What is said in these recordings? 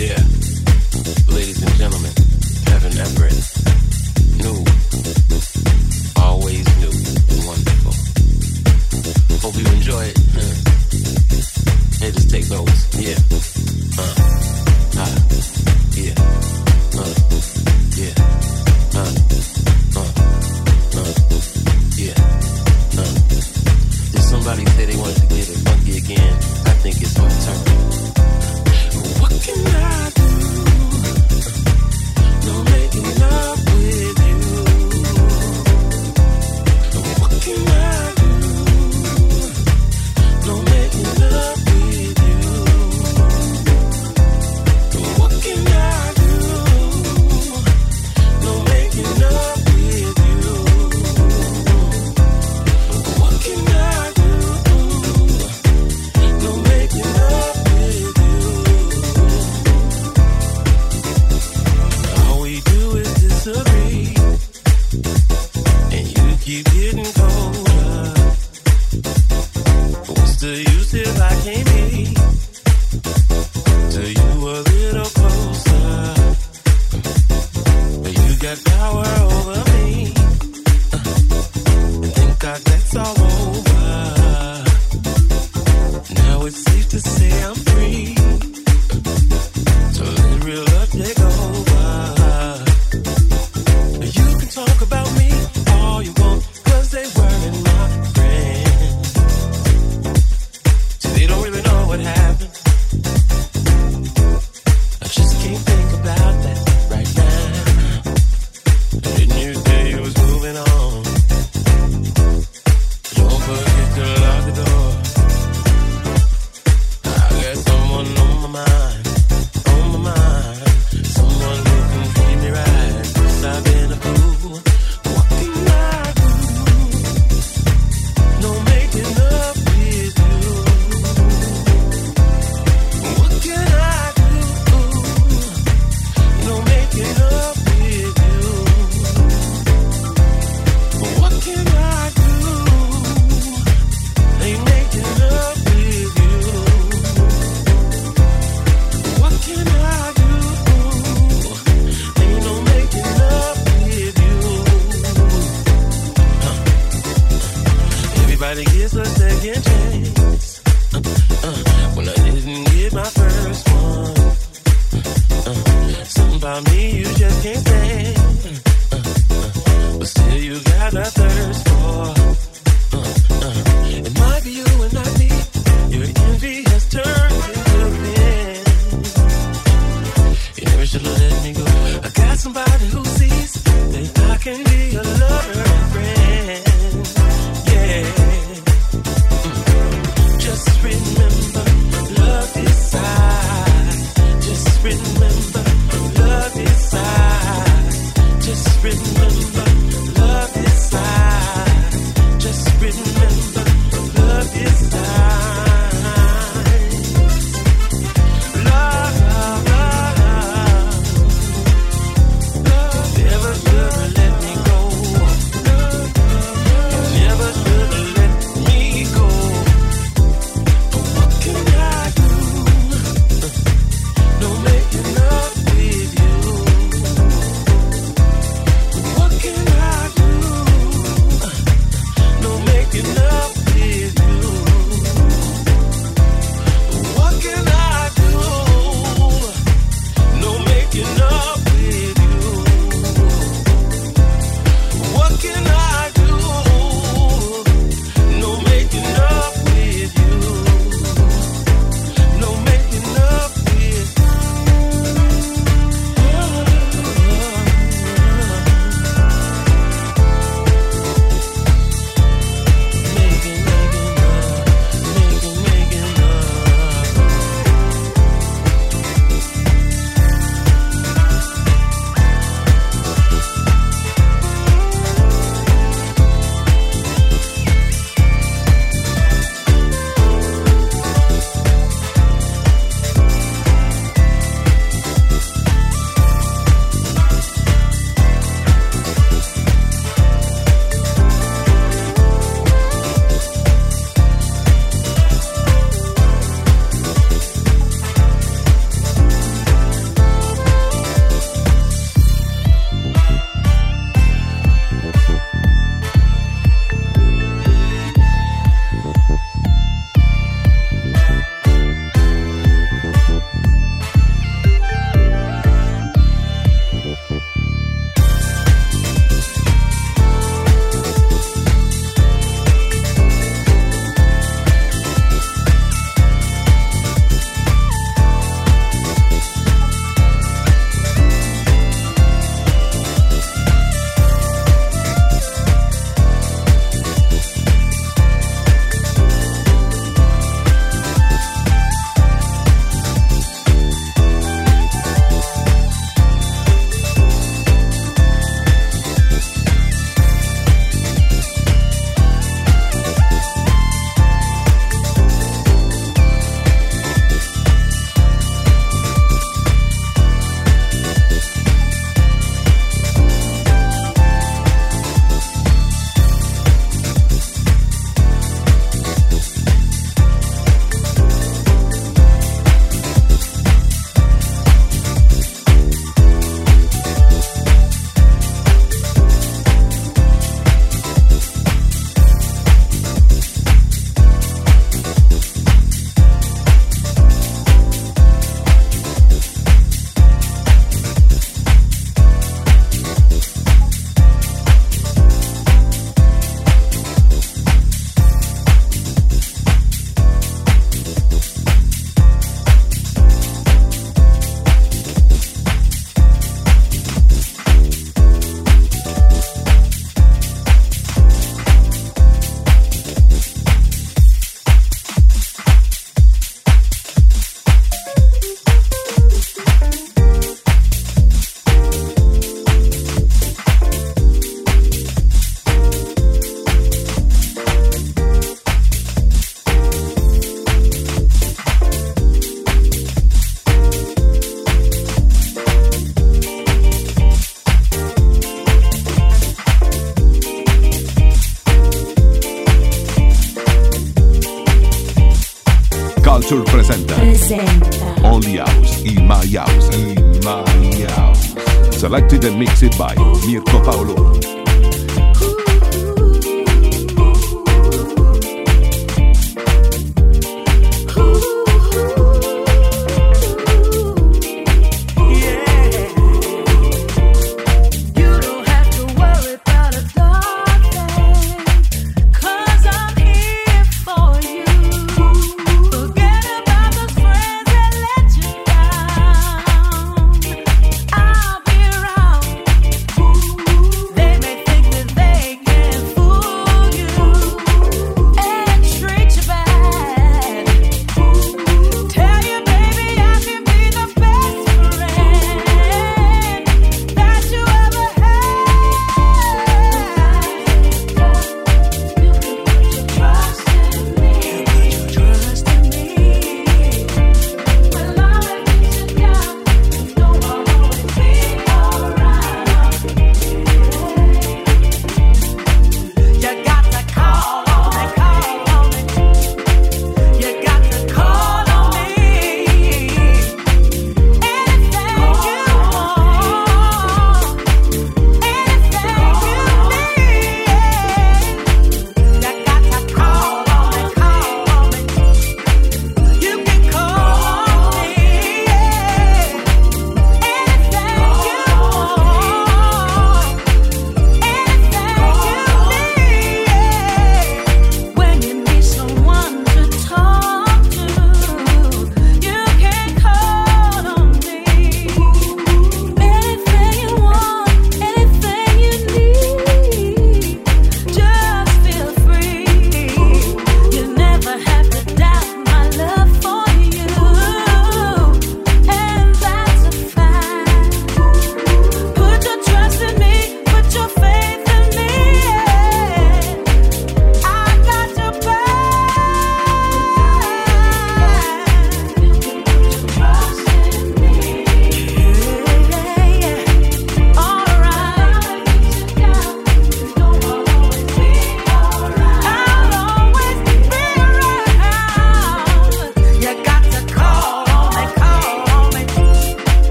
Love is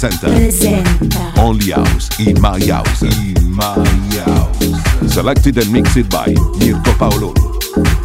presenta. Only House in My House. In My House. Selected and mixed by Mirko Paoloni.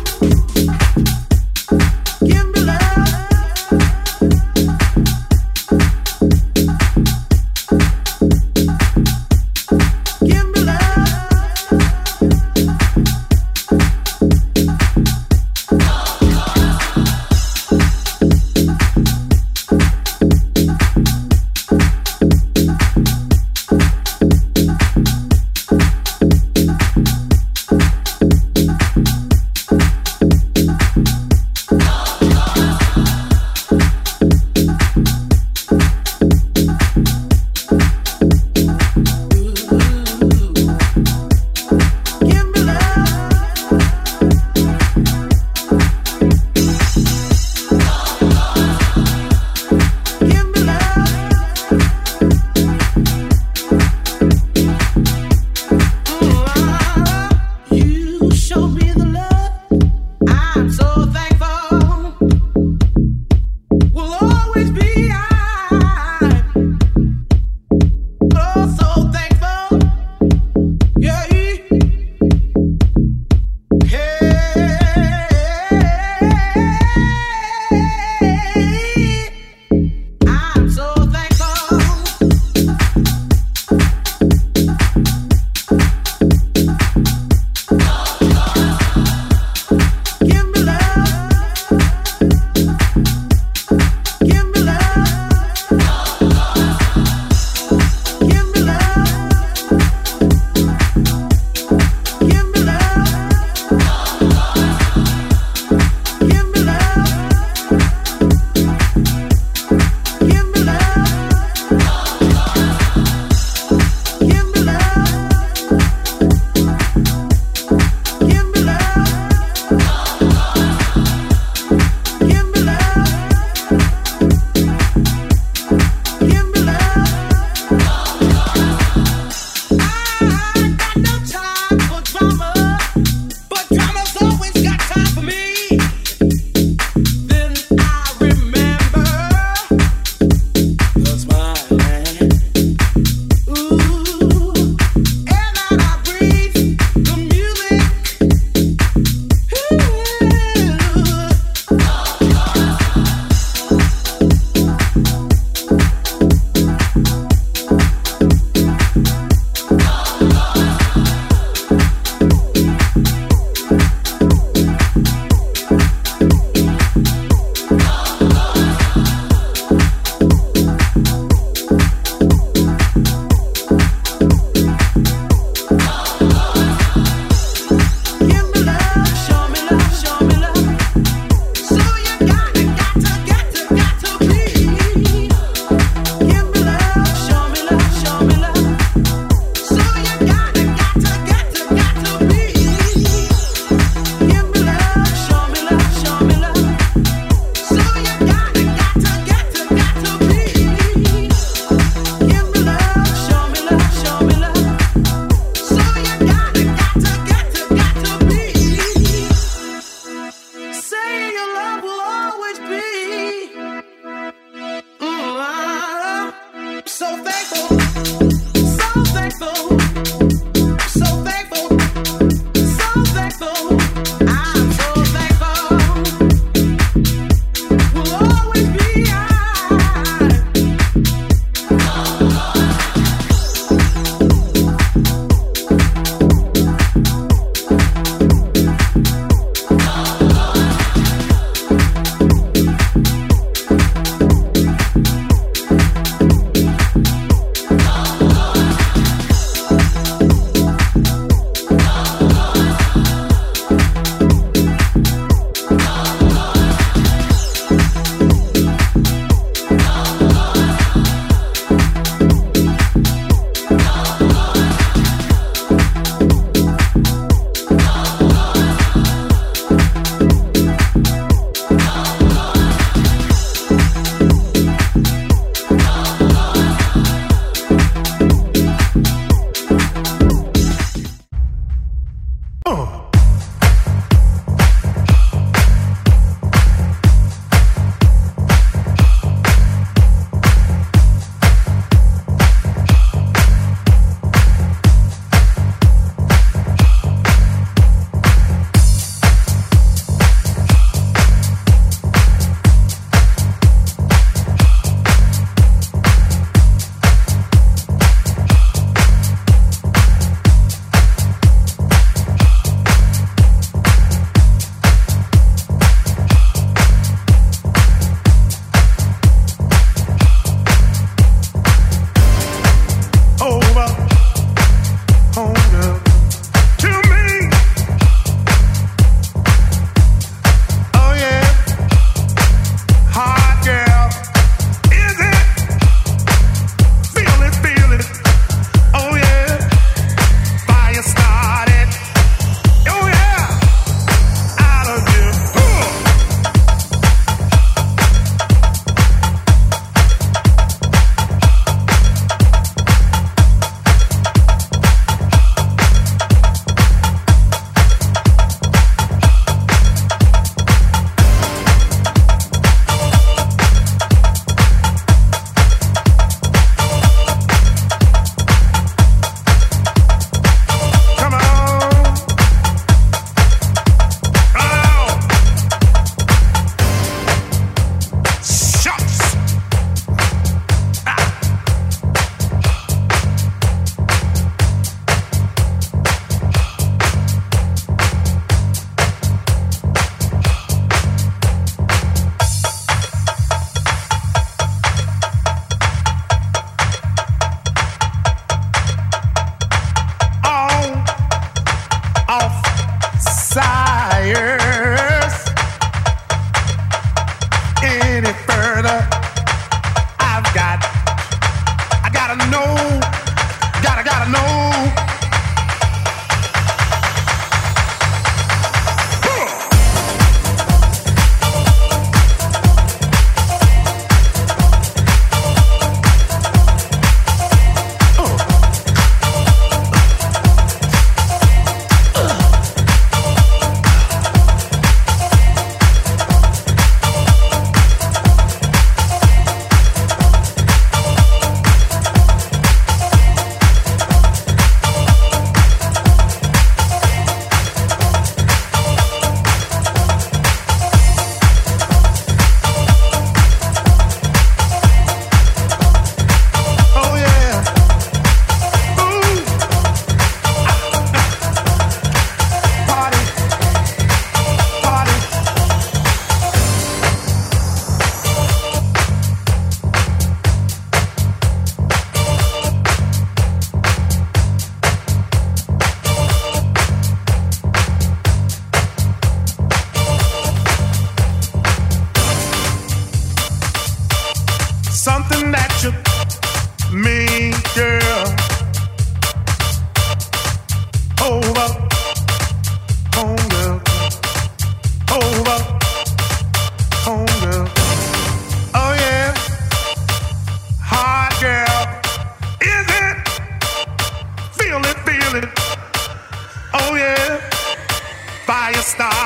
Culture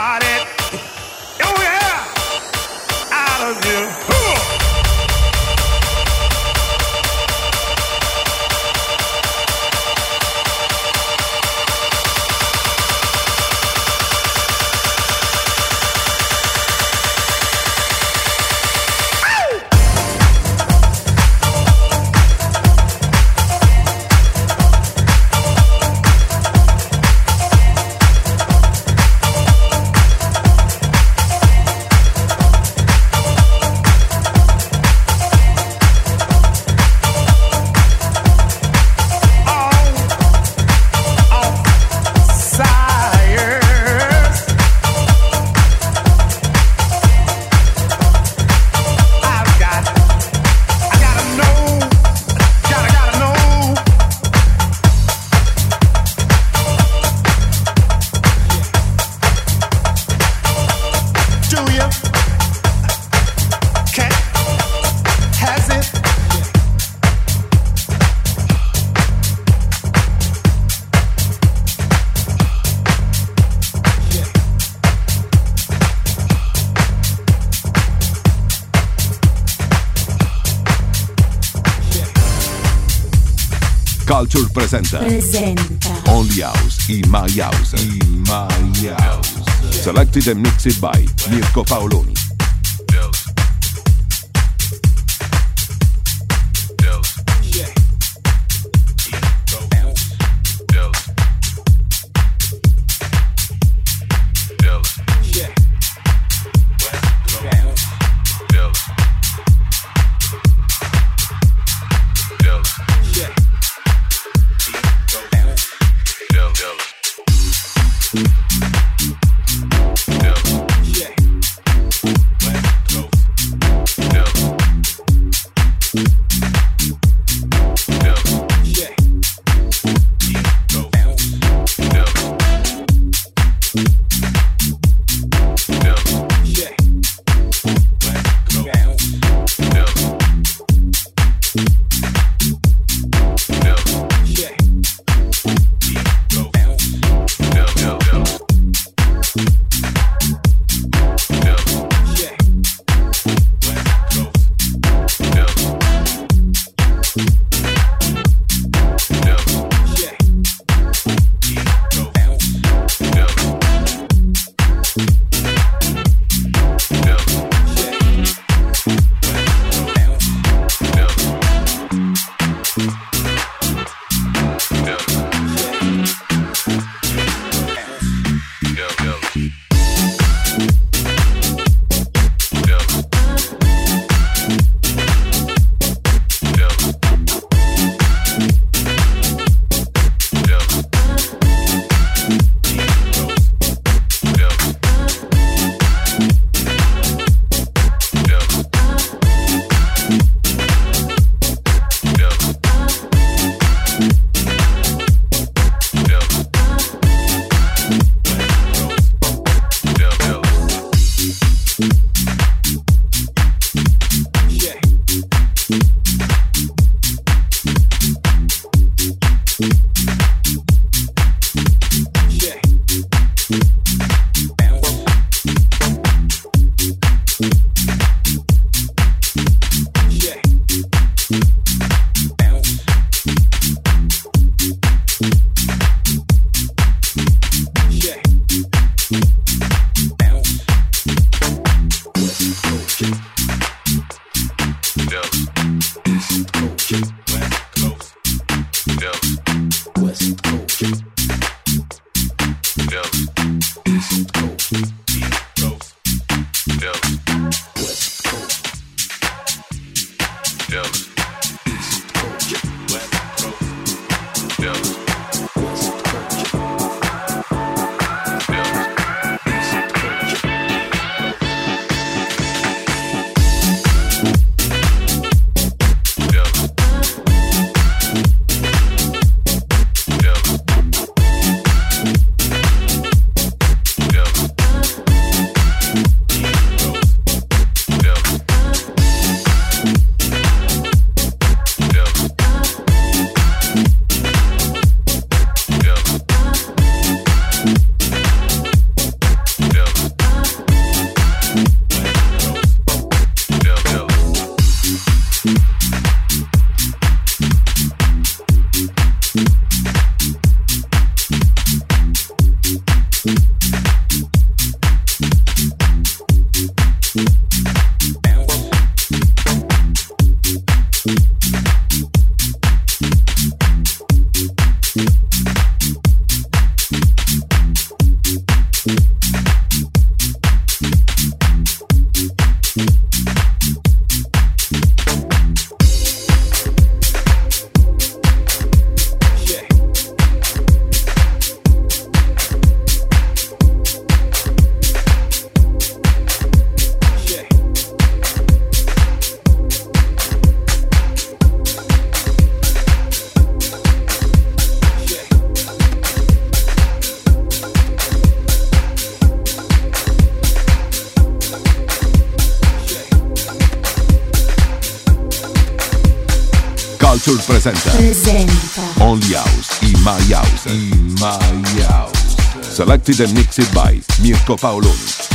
presenta presenta Only House in My House. In My House. Selected and mixed by Mirko Paoloni. Presenta Only House in My House. In My House. Selected and mixed by Mirko Paoloni.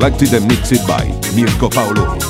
Selected and mixed by Mirko Paolo.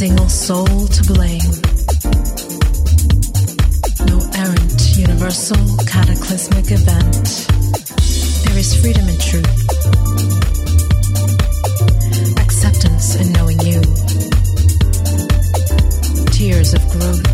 single soul to blame. No errant, universal, cataclysmic event. There is freedom in truth, acceptance in knowing you, tears of growth.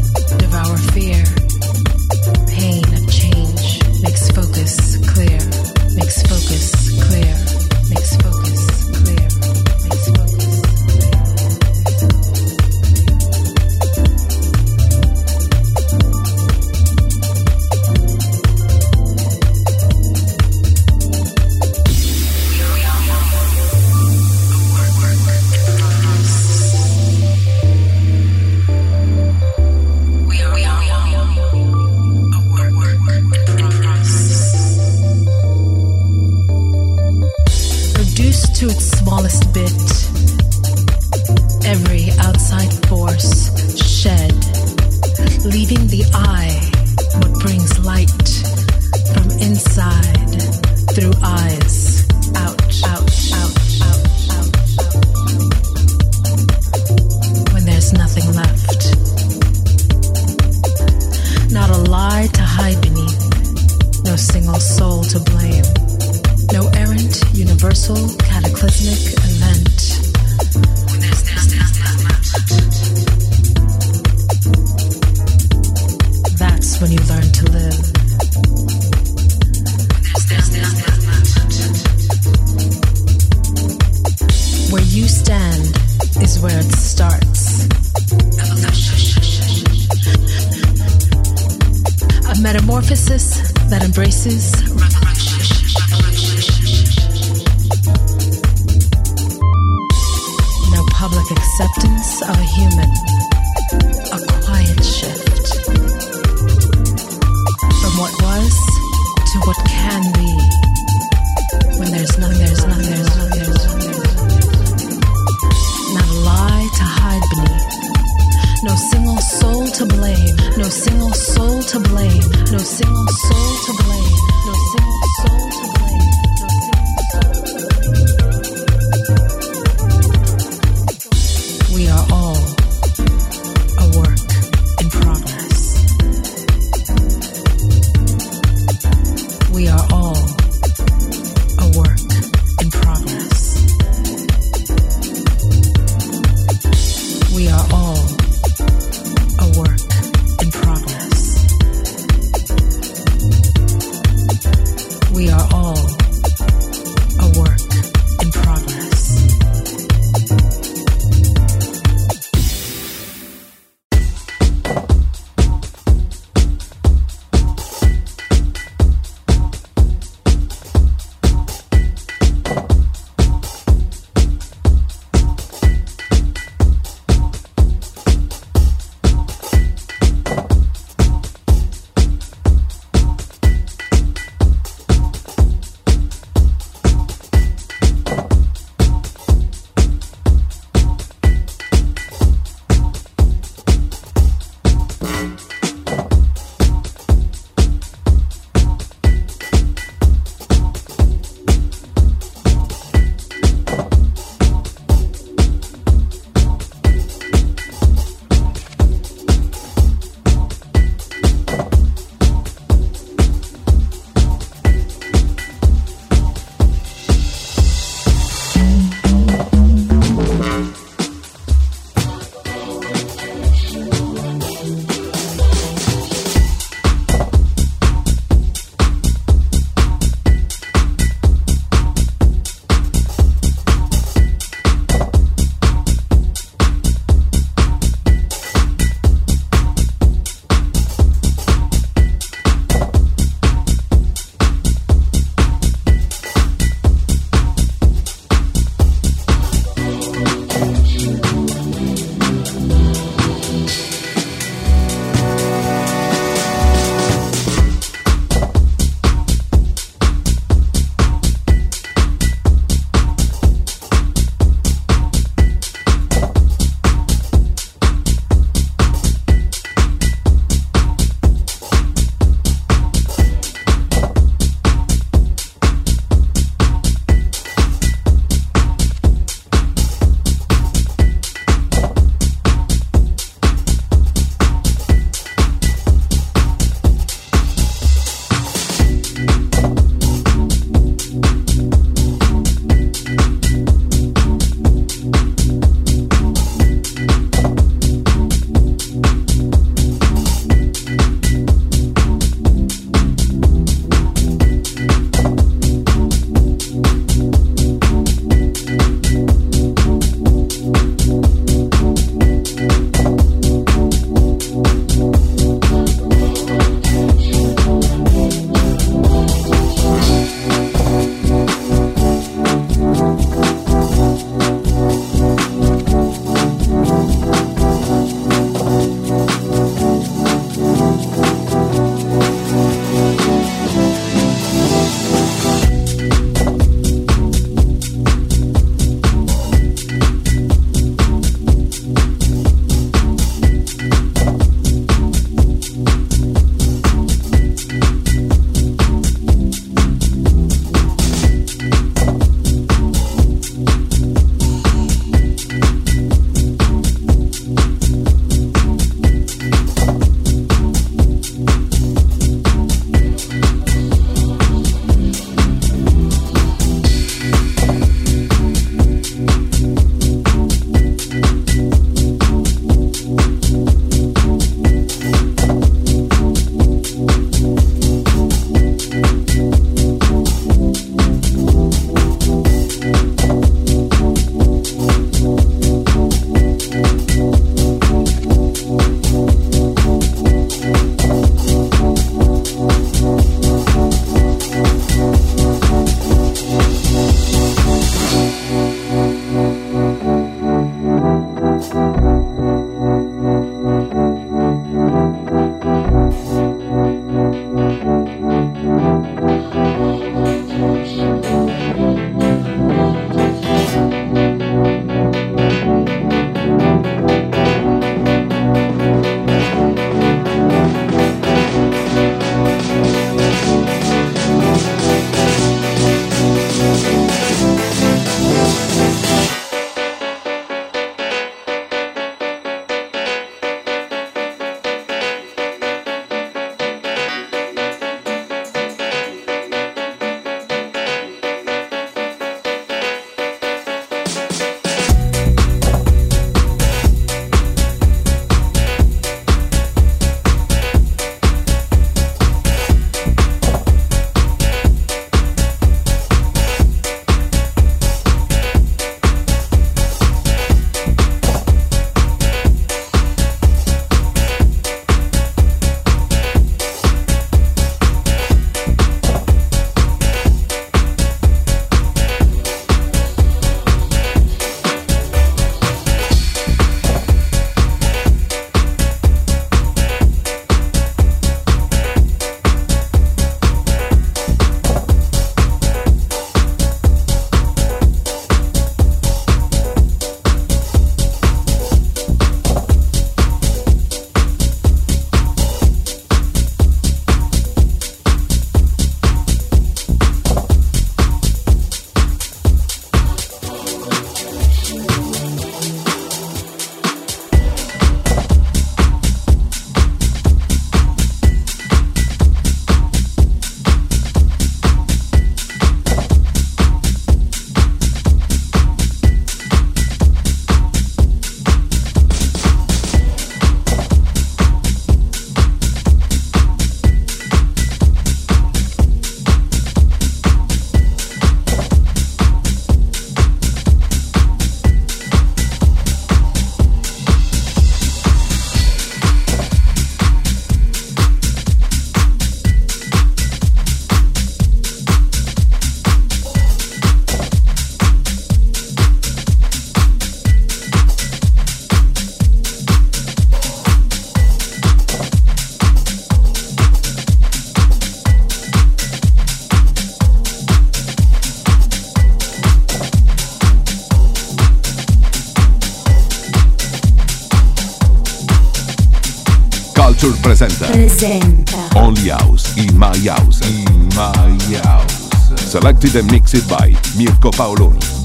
Presenta Only House in My House. In My House. Selected and mixed by Mirko Paoloni.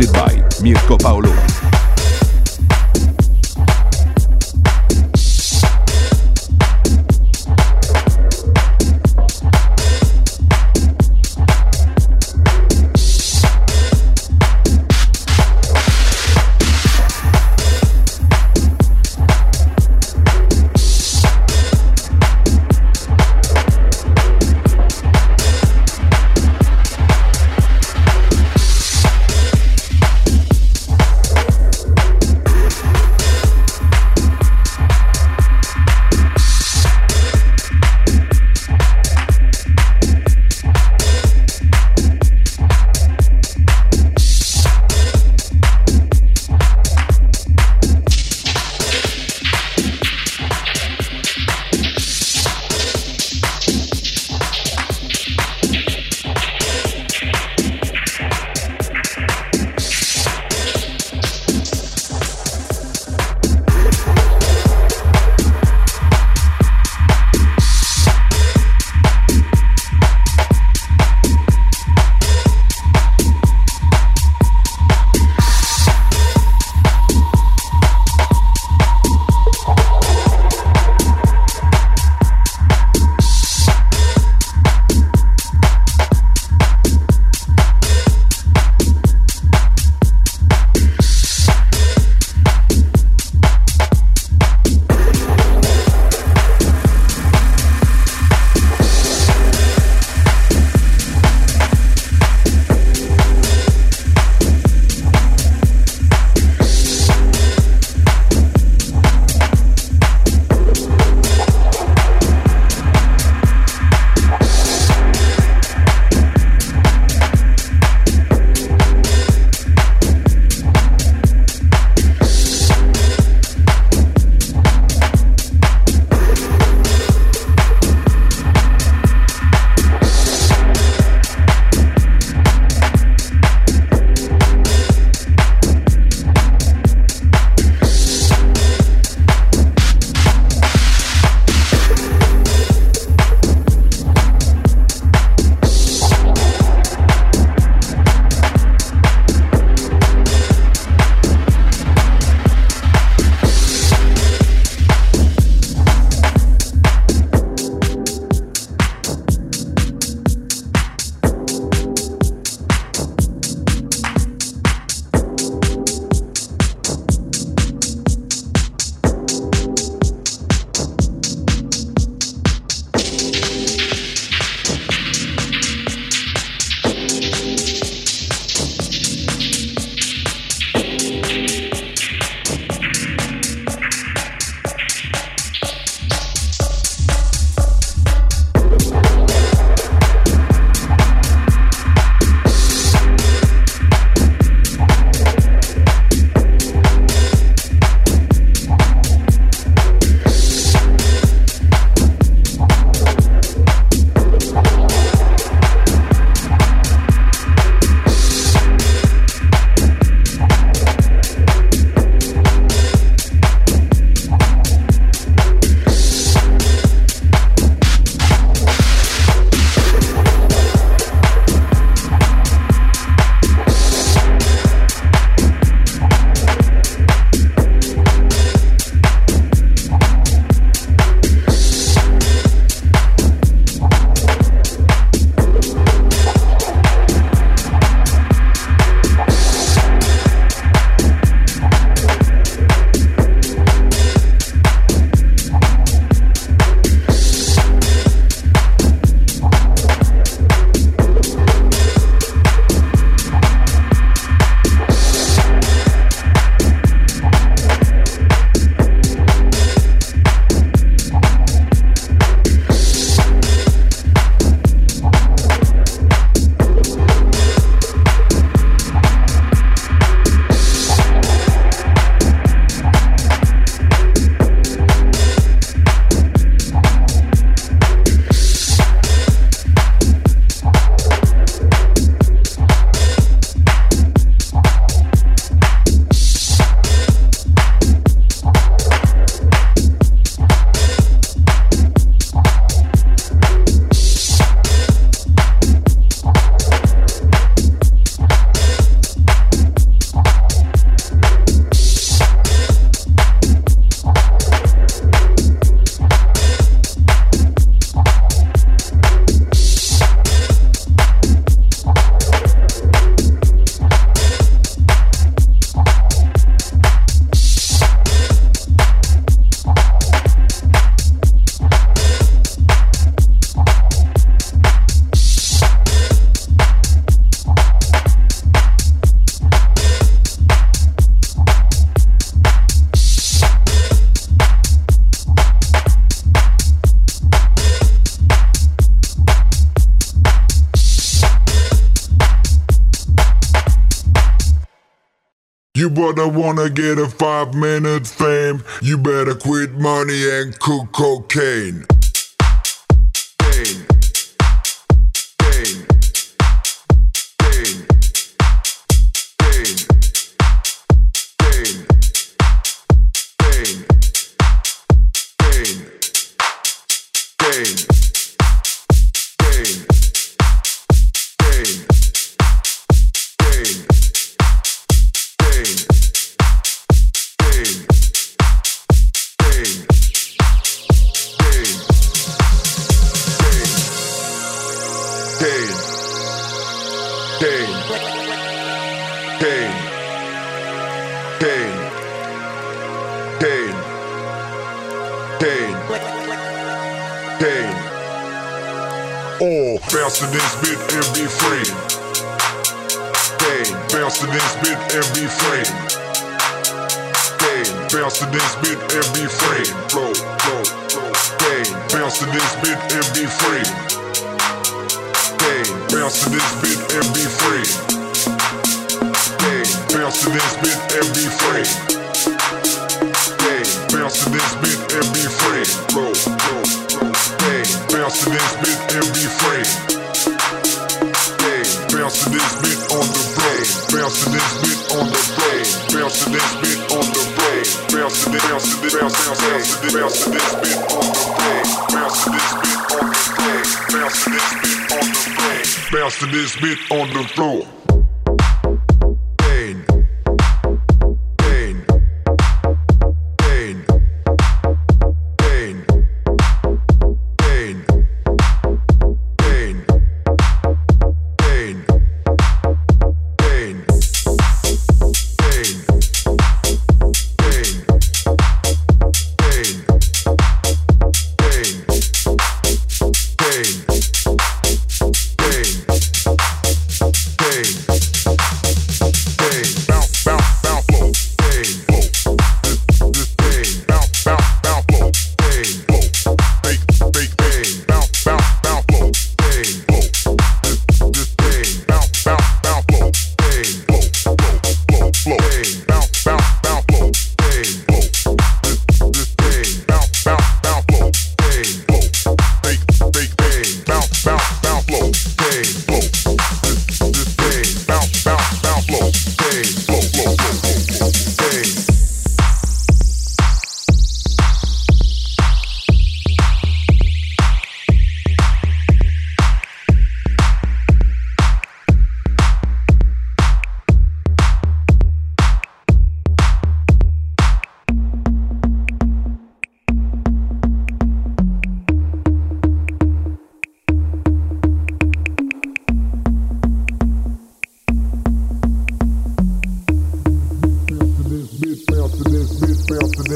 And by Better wanna get a five minute fame. You better quit money and cook cocaine. Oh, bounce to this bit and be free. Pain. Bounce to this bit and be free. Pain. Bounce to this bit and be free. Flow, flow, flow. Pain. Bounce to this bit and be free. Pain. Bounce to this bit and be free. Pain. Bounce to this bit and be free. Bounce to this bit and be free. Flow, flow, flow. Pain. Bounce to this bit and be free. Pain. Bounce to this bit on the brain. Bounce to this bit on the brain. Bounce to this bit on the brain. Bounce to this, bounce to this, bounce, bounce, bounce to this, bounce to this bit on the brain. Bounce to this bit on the brain. Bounce to this bit on the brain. Bounce to this bit on the floor.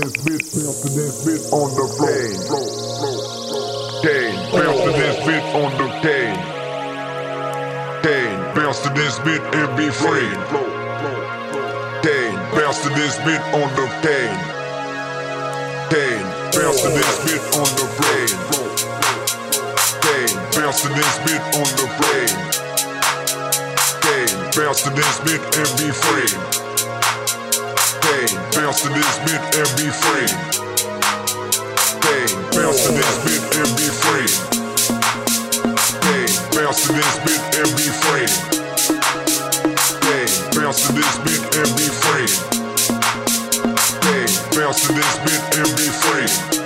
this bitch, bounce to this bitch on the floor. floor, floor, floor. Dang, bounce to this bitch on the dang. Dang, bounce to this bitch and be free. Dang, bounce to this bitch on the dang. Dang, bounce to this bitch on the plane. Dang, bounce to this bitch on the plane. Dang, bounce to this bitch and be free. Pain, bounce to this bit and be free. Pain, bounce to this bit and be free. Pain, bounce to this bit and be free. Pain, bounce to this bit and be free. Pain, bounce to this bit and be free.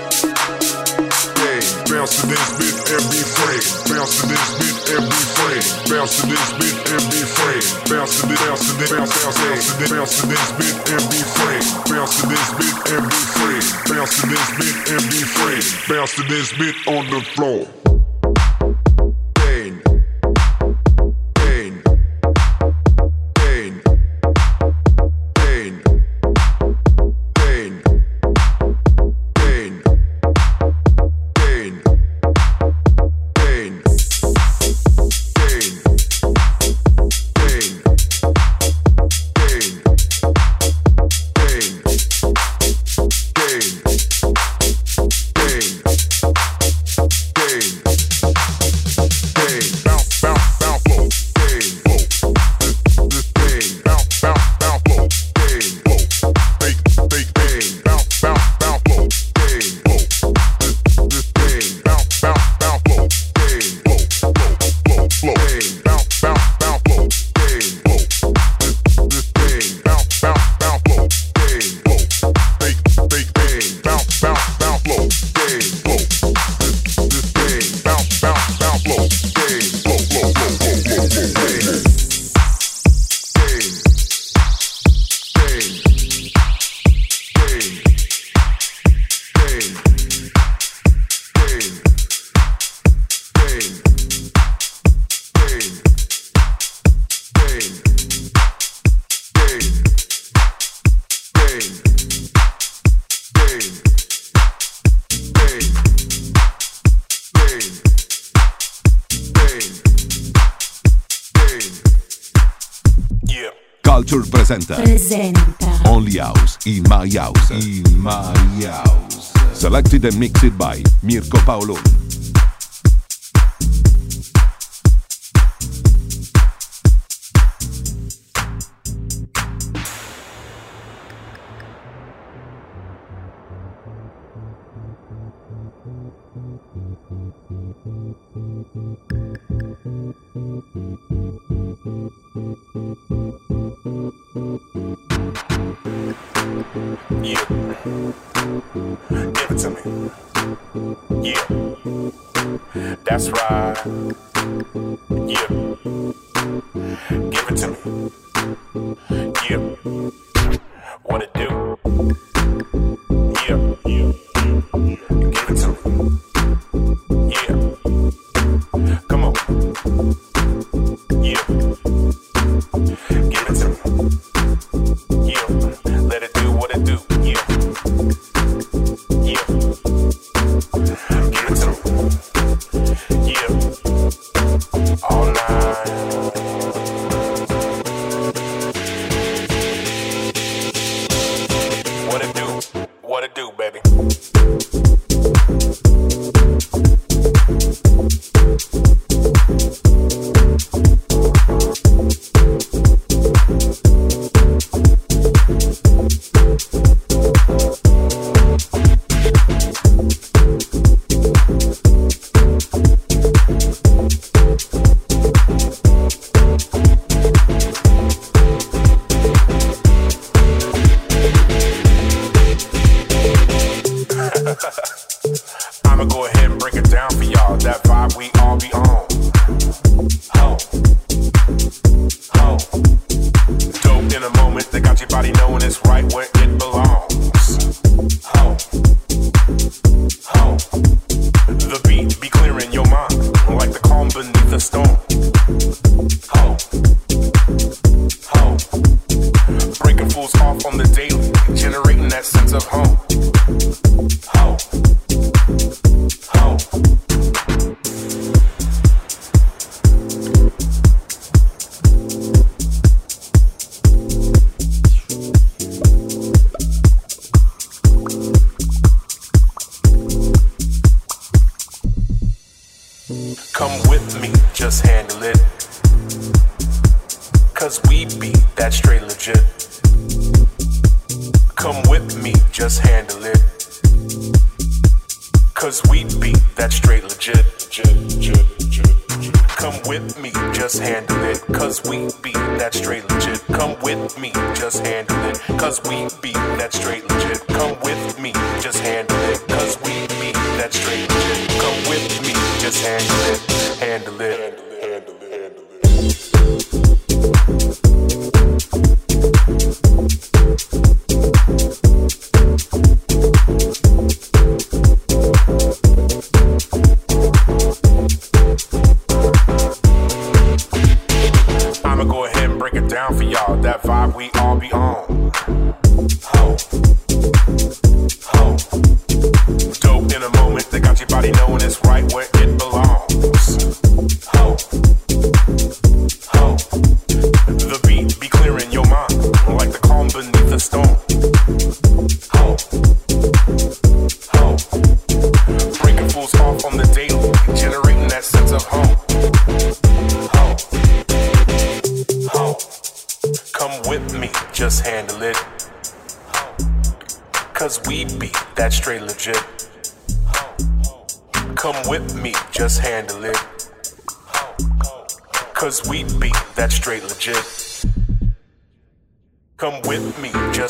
Bounce to this bit be free. Bounce to this bit be free. Bounce to this bit be free. Bounce to this, bounce to this, bounce, bounce, bounce to this, bounce to this bit be free. Bounce to this bit be free. Bounce to this bit be free. Bounce to this bit on the floor. and mixed by Mirko Paolo. Yeah, that's right. with me, just handle it. Cause we be that straight legit. Come with me, just handle it. Cause we be that straight legit. Come with me, just handle it. Handle it.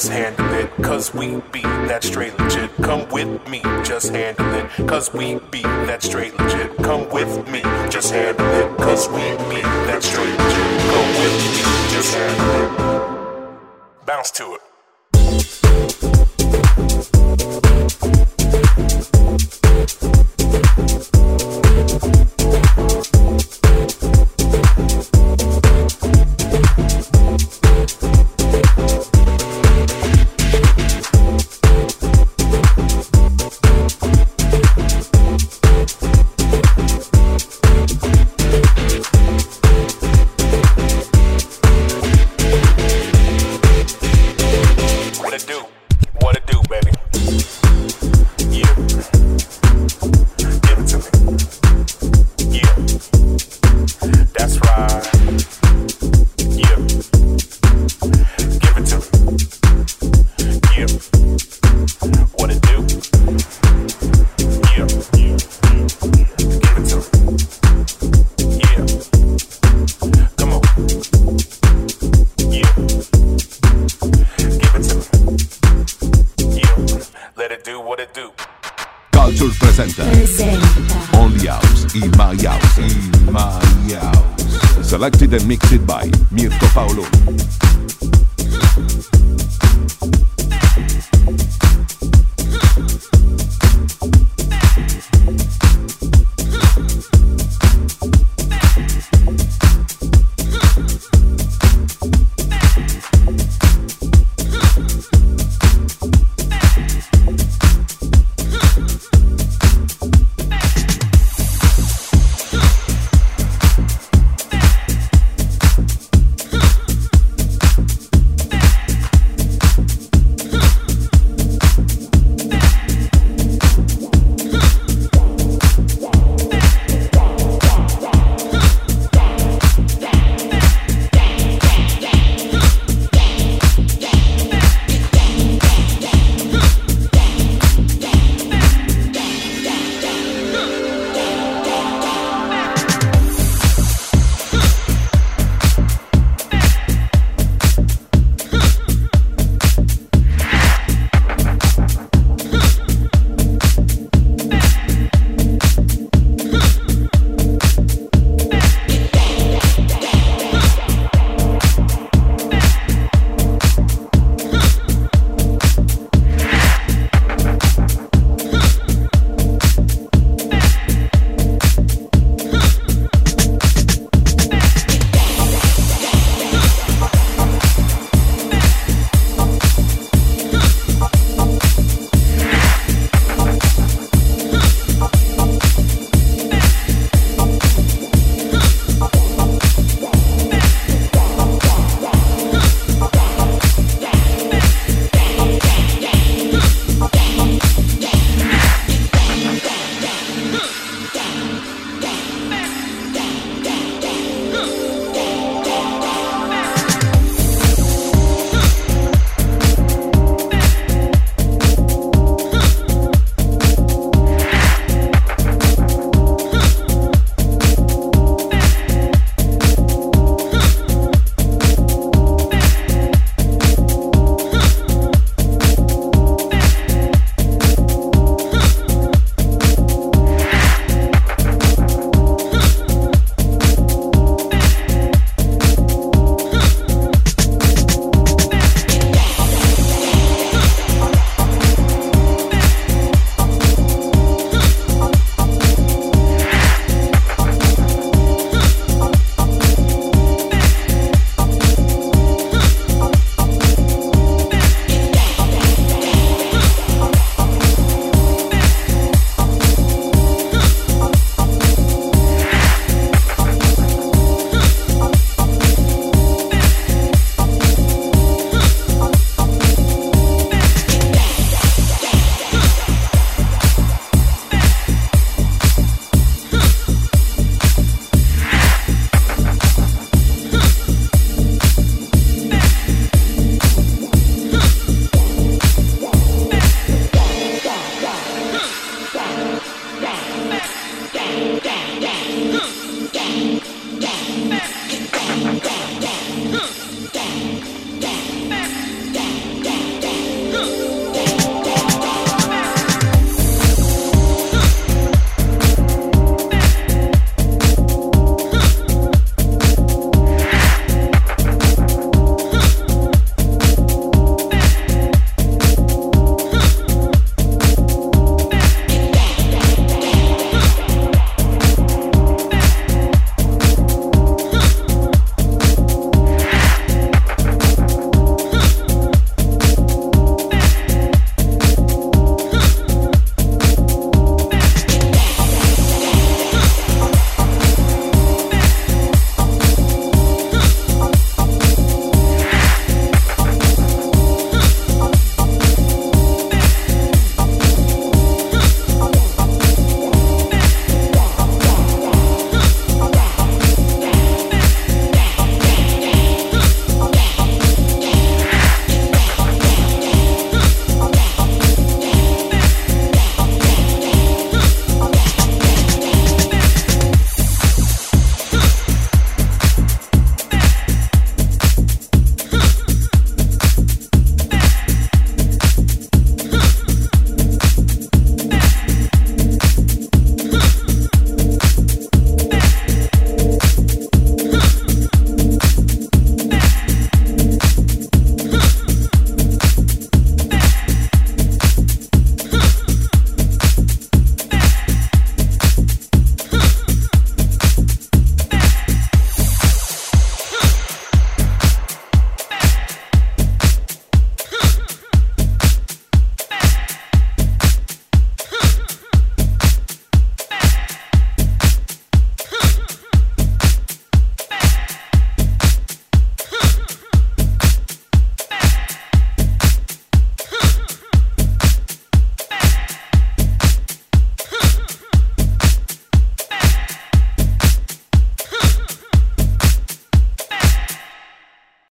just handle it. Cause we be that straight legit. Come with me, just handle it. Cause we be that straight legit. Come with me, just handle it. Cause we be that straight legit. Come with me, just handle it. Bounce to it.